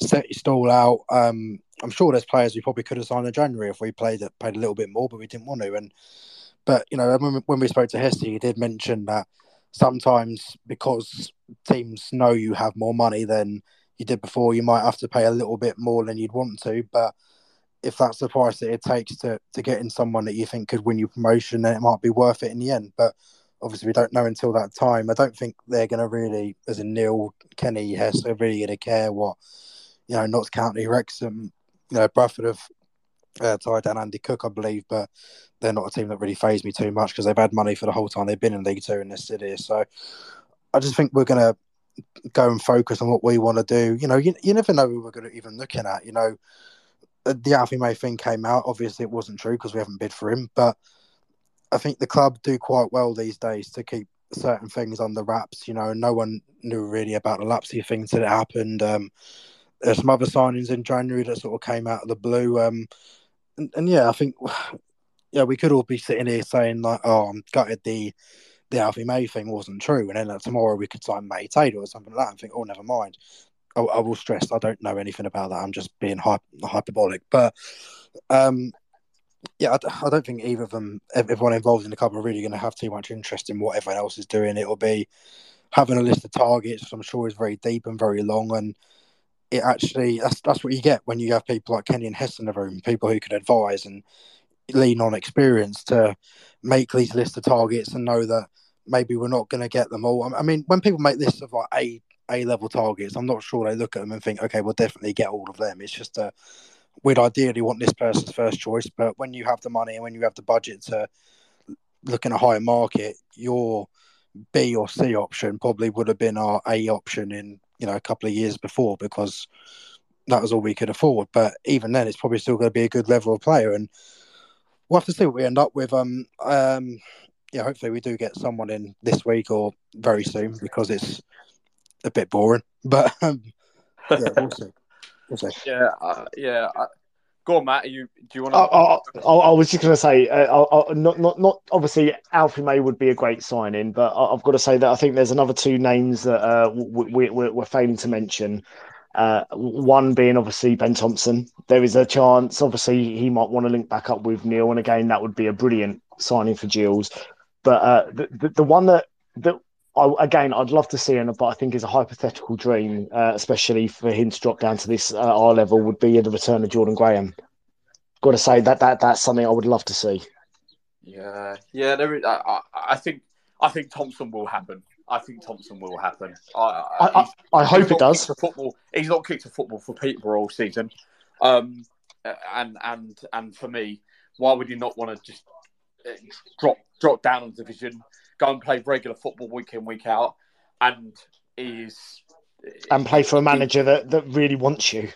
Speaker 3: set your stall out. Um, I'm sure there's players we probably could have signed in January if we played played a little bit more, but we didn't want to. And but you know when, when we spoke to Hesse, he did mention that sometimes because teams know you have more money than you did before, you might have to pay a little bit more than you'd want to, but if that's the price that it takes to to get in someone that you think could win you promotion, then it might be worth it in the end. But obviously, we don't know until that time. I don't think they're going to really, as in Neil, Kenny, Hess, they're really going to care what you know, Notts County, Wrexham, you know, Bradford have uh, tied down Andy Cook, I believe, but they're not a team that really phased me too much because they've had money for the whole time they've been in League Two in this city. So I just think we're going to go and focus on what we want to do. You know, you, you never know who we're going to even looking at. You know, the Alfie May thing came out. Obviously, it wasn't true because we haven't bid for him. But I think the club do quite well these days to keep certain things under wraps. You know, no one knew really about the Lapslie thing until it happened. Um, there's some other signings in January that sort of came out of the blue. Um, and, and, yeah, I think yeah we could all be sitting here saying like, "Oh, I'm gutted the the Alfie May thing wasn't true," and then like, tomorrow we could sign May Taylor or something like that and think, "Oh, never mind." I, I, will stress I don't know anything about that. I'm just being hyper, hyperbolic, but um, yeah, I, I, don't think either of them, everyone involved in the club, are really going to have too much interest in what everyone else is doing. It'll be having a list of targets, which I'm sure is very deep and very long, and it actually that's that's what you get when you have people like Kenny and Hess in the room, people who can advise and lean on experience to make these lists of targets and know that maybe we're not going to get them all. I mean, when people make lists of like A a level targets, I'm not sure they look at them and think, okay, we'll definitely get all of them. It's just a we'd ideally want this person's first choice, but when you have the money and when you have the budget to look in a higher market, your B or C option probably would have been our A option in you know a couple of years before because that was all we could afford. But even then, it's probably still going to be a good level of player, and we'll have to see what we end up with. Um, um, yeah, hopefully we do get someone in this week or very soon because it's a bit boring. But um, yeah, we'll see. We'll see.
Speaker 1: Yeah, uh, yeah. Uh, go on, Matt. You do you want to?
Speaker 2: I, I, I, was just going to say, uh, not not not obviously Alfie May would be a great signing, but I, have got to say that I think there's another two names that uh, we, we, we're failing to mention. Uh, one being obviously Ben Thompson. There is a chance, obviously, he might want to link back up with Neil, and again, that would be a brilliant signing for Jules. But uh, the, the, the one that that I, again, I'd love to see him, but I think is a hypothetical dream, uh, especially for him to drop down to this uh, R level, would be the return of Jordan Graham. Got to say that that that's something I would love to see.
Speaker 1: Yeah, yeah. There is, I, I think I think Thompson will happen. I think Thompson will happen. I,
Speaker 2: I, I, hope it does.
Speaker 1: Football. He's not kicked a football for Peterborough all season, um, and and and for me, why would you not want to just uh, drop drop down on division? Go and play regular football week in week out, and is
Speaker 2: and play for a manager he, that that really wants you.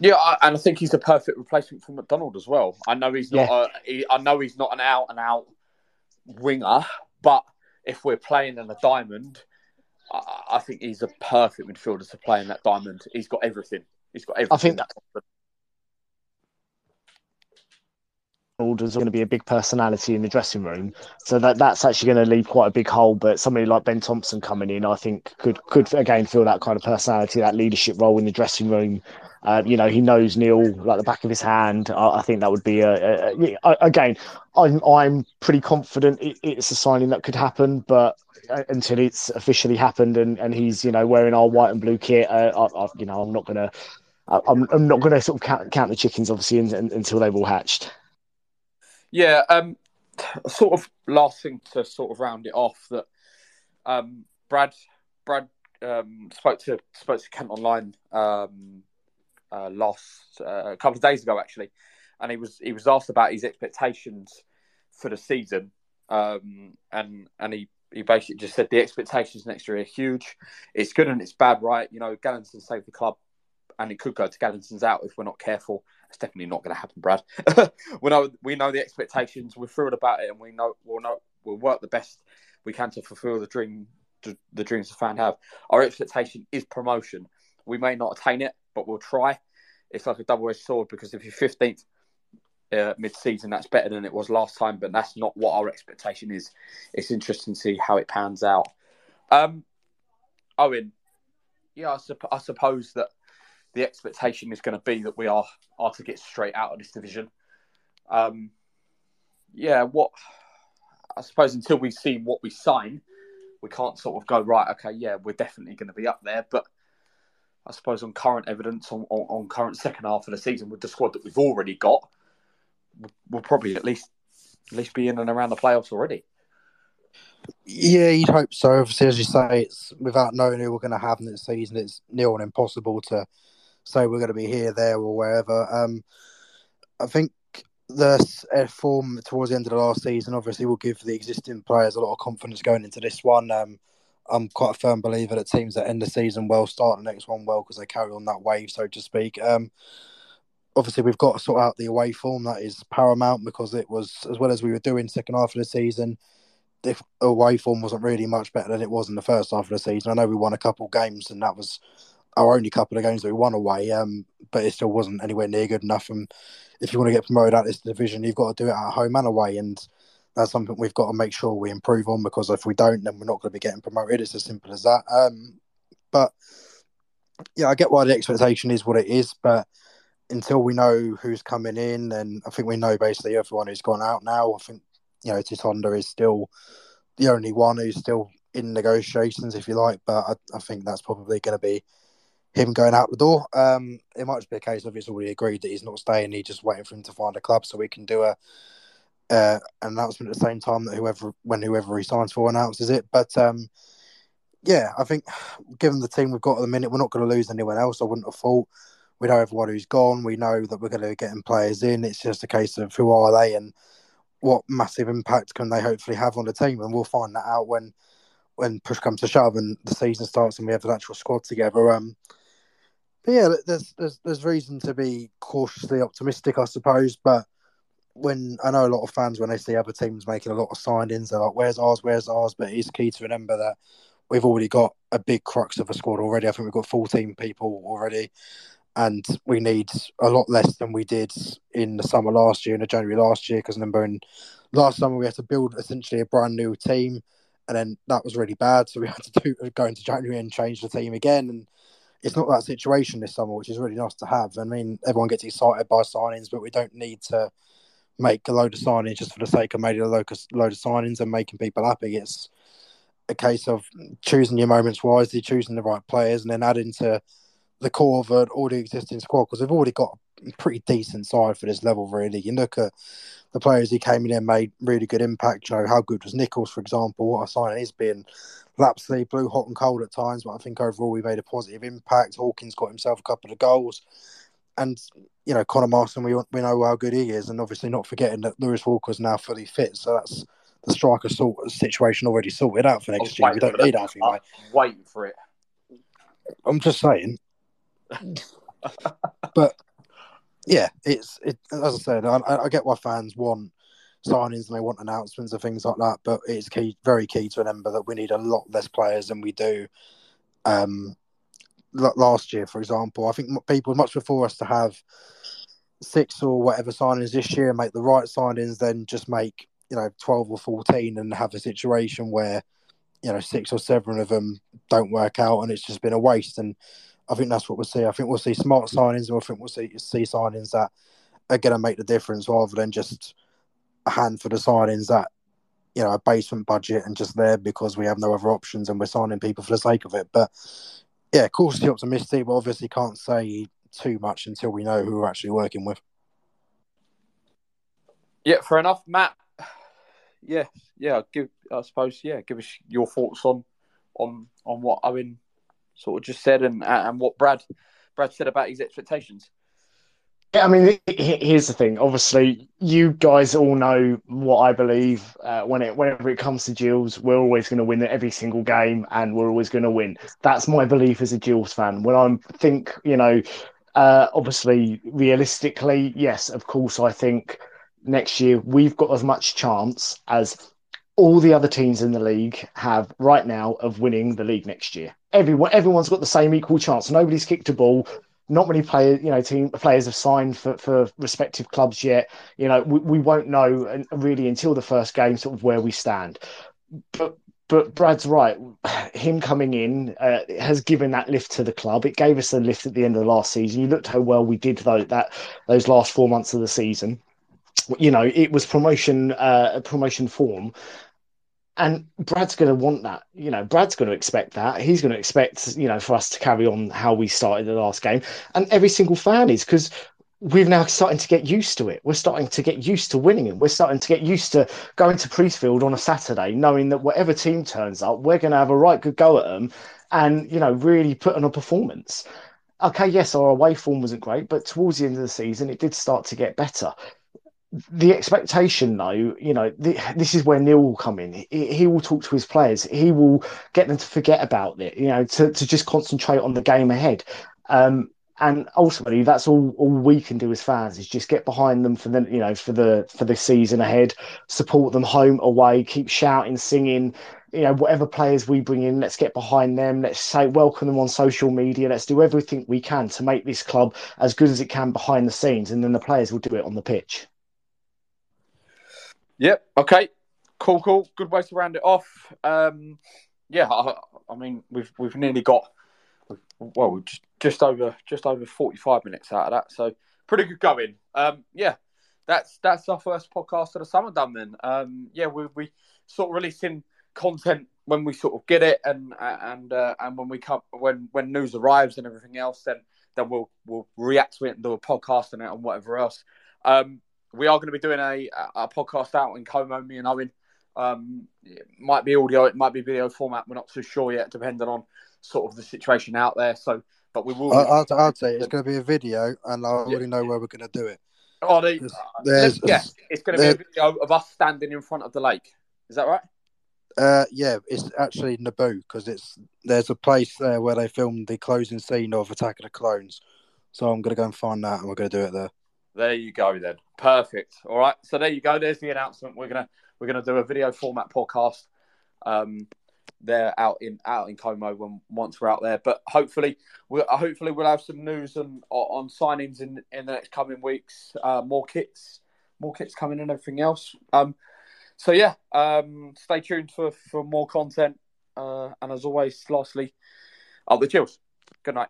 Speaker 1: Yeah, I, and I think he's the perfect replacement for McDonald as well. I know he's not. Yeah. A, he, I know he's not an out and out winger, but if we're playing in a diamond, I, I think he's a perfect midfielder to play in that diamond. He's got everything. He's got everything.
Speaker 2: I think that Alder's going to be a big personality in the dressing room, so that that's actually going to leave quite a big hole. But somebody like Ben Thompson coming in, I think, could could again fill that kind of personality, that leadership role in the dressing room. Uh, you know, he knows Neil like the back of his hand. I, I think that would be a, a, a, again. I'm I'm pretty confident it, it's a signing that could happen, but uh, until it's officially happened and, and he's you know wearing our white and blue kit, uh, I, I, you know, I'm not gonna. I'm, I'm not going to sort of count, count the chickens, obviously, until they've all hatched.
Speaker 1: Yeah, um, sort of last thing to sort of round it off that um, Brad Brad um, spoke to spoke to Kent Online um, uh, last uh, a couple of days ago actually, and he was he was asked about his expectations for the season, um, and and he he basically just said the expectations next year are huge. It's good and it's bad, right? You know, Galinson saved the club, and it could go to Galinson's out if we're not careful. It's definitely not going to happen, Brad. we know we know the expectations. We're thrilled about it, and we know we'll know we'll work the best we can to fulfil the dream, the dreams the fan have. Our expectation is promotion. We may not attain it, but we'll try. It's like a double-edged sword because if you're 15th uh, mid-season, that's better than it was last time. But that's not what our expectation is. It's interesting to see how it pans out. Um, Owen, yeah, I, I suppose that the expectation is going to be that we are are to get straight out of this division. Um, yeah, what I suppose until we see what we sign, we can't sort of go right. Okay, yeah, we're definitely going to be up there. But I suppose on current evidence, on, on, on current second half of the season, with the squad that we've already got, we'll probably at least at least be in and around the playoffs already.
Speaker 3: Yeah, you'd hope so. Obviously, as you say, it's without knowing who we're going to have in the season, it's near and impossible to say we're going to be here, there, or wherever. Um, I think the uh, form towards the end of the last season obviously will give the existing players a lot of confidence going into this one. Um, I'm quite a firm believer that teams that end the season well start the next one well because they carry on that wave, so to speak. Um, obviously, we've got to sort out the away form that is paramount because it was as well as we were doing second half of the season. The away form wasn't really much better than it was in the first half of the season. I know we won a couple games, and that was our only couple of games that we won away, um, but it still wasn't anywhere near good enough. And if you want to get promoted out of this division, you've got to do it at home and away, and that's something we've got to make sure we improve on because if we don't, then we're not going to be getting promoted. It's as simple as that. Um, but yeah, I get why the expectation is what it is, but until we know who's coming in, and I think we know basically everyone who's gone out now. I think you know Tutonda is still the only one who's still in negotiations, if you like. But I, I think that's probably going to be him going out the door. Um, it might just be a case of it's already agreed that he's not staying. He's just waiting for him to find a club so we can do a uh, an announcement at the same time that whoever when whoever he signs for announces it. But um, yeah, I think given the team we've got at the minute, we're not going to lose anyone else. I wouldn't have thought. We know everyone who's gone. We know that we're going to getting players in. It's just a case of who are they and what massive impact can they hopefully have on the team, and we'll find that out when when push comes to shove and the season starts and we have an actual squad together. Um, but yeah, there's there's there's reason to be cautiously optimistic, I suppose. But when I know a lot of fans when they see other teams making a lot of signings, they're like, "Where's ours? Where's ours?" But it's key to remember that we've already got a big crux of a squad already. I think we've got 14 people already, and we need a lot less than we did in the summer last year, in the January last year. Because remember, in last summer we had to build essentially a brand new team, and then that was really bad. So we had to do, go into January and change the team again, and it's not that situation this summer, which is really nice to have. I mean, everyone gets excited by signings, but we don't need to make a load of signings just for the sake of making a load of signings and making people happy. It's a case of choosing your moments wisely, choosing the right players, and then adding to the core of an already existing squad because we've already got a pretty decent side for this level. Really, you look at the players who came in and made really good impact. You know, how good was Nichols, for example? What a signing he's been. Lapslie blew hot and cold at times, but I think overall we made a positive impact. Hawkins got himself a couple of goals, and you know Conor Marsden, we we know how good he is, and obviously not forgetting that Lewis Walker's now fully fit, so that's the striker sort of situation already sorted out for next year. We don't need Alfie.
Speaker 1: I'm waiting for it.
Speaker 3: I'm just saying, but yeah, it's it. As I said, I, I get why fans want signings and they want announcements and things like that. But it's key, very key to remember that we need a lot less players than we do. Um, last year, for example, I think people much before us to have six or whatever signings this year and make the right signings, then just make you know twelve or fourteen and have a situation where you know six or seven of them don't work out and it's just been a waste. And I think that's what we'll see. I think we'll see smart signings, and I think we'll see see signings that are going to make the difference rather than just a handful of signings that you know a basement budget and just there because we have no other options and we're signing people for the sake of it. But yeah, cautiously optimistic, but obviously can't say too much until we know who we're actually working with.
Speaker 1: Yeah, fair enough, Matt. Yeah, yeah. Give I suppose yeah. Give us your thoughts on on on what Owen sort of just said and and what Brad Brad said about his expectations.
Speaker 2: I mean, here's the thing. Obviously, you guys all know what I believe. Uh, when it whenever it comes to Gills, we're always going to win every single game, and we're always going to win. That's my belief as a Gills fan. When I think, you know, uh, obviously, realistically, yes, of course, I think next year we've got as much chance as all the other teams in the league have right now of winning the league next year. Everyone, everyone's got the same equal chance. Nobody's kicked a ball not many players, you know, team players have signed for, for respective clubs yet. You know, we, we won't know really until the first game, sort of where we stand. But but Brad's right. Him coming in uh, has given that lift to the club. It gave us a lift at the end of the last season. You looked how well we did though that those last four months of the season. You know, it was promotion uh, promotion form, and Brad's going to want that. You know, Brad's going to expect that. He's going to expect, you know, for us to carry on how we started the last game. And every single fan is because we're now starting to get used to it. We're starting to get used to winning it. We're starting to get used to going to Priestfield on a Saturday, knowing that whatever team turns up, we're going to have a right good go at them and, you know, really put on a performance. Okay, yes, our away form wasn't great, but towards the end of the season, it did start to get better the expectation, though, you know, the, this is where Neil will come in. He, he, will talk to his players. He will get them to forget about it, you know, to, to just concentrate on the game ahead. Um, and ultimately, that's all, all we can do as fans is just get behind them for the, you know, for the for the season ahead. Support them home, away. Keep shouting, singing. You know, whatever players we bring in, let's get behind them. Let's say welcome them on social media. Let's do everything we can to make this club as good as it can behind the scenes, and then the players will do it on the pitch.
Speaker 1: Yep. Okay. Cool. Cool. Good way to round it off. Um, yeah. I, I, mean, we've we've nearly got well, just just over just over forty five minutes out of that. So pretty good going. Um, yeah. That's that's our first podcast of the summer done. Then. Um, yeah. We we sort of releasing content when we sort of get it and and uh, and when we come when when news arrives and everything else then then we'll we'll react to it and do a podcast and it and whatever else um we are going to be doing a, a podcast out in Como, me and Owen. Um, it might be audio, it might be video format. We're not too sure yet, depending on sort of the situation out there. So, but we will.
Speaker 3: I'd, I'd say it's going to be a video, and I already know where we're going to do it.
Speaker 1: Oh, they, there's, there's, yeah, it's going to be a video of us standing in front of the lake. Is that right?
Speaker 3: Uh, yeah, it's actually Naboo because it's there's a place there where they filmed the closing scene of Attack of the Clones. So I'm going to go and find that, and we're going to do it there.
Speaker 1: There you go then. Perfect. All right. So there you go. There's the announcement. We're gonna we're gonna do a video format podcast. Um, there out in out in Como when once we're out there. But hopefully, we'll hopefully we'll have some news on on signings in in the next coming weeks. Uh, more kits, more kits coming and everything else. Um, so yeah, um, stay tuned for for more content. Uh, and as always, lastly, up the Gills. Good night.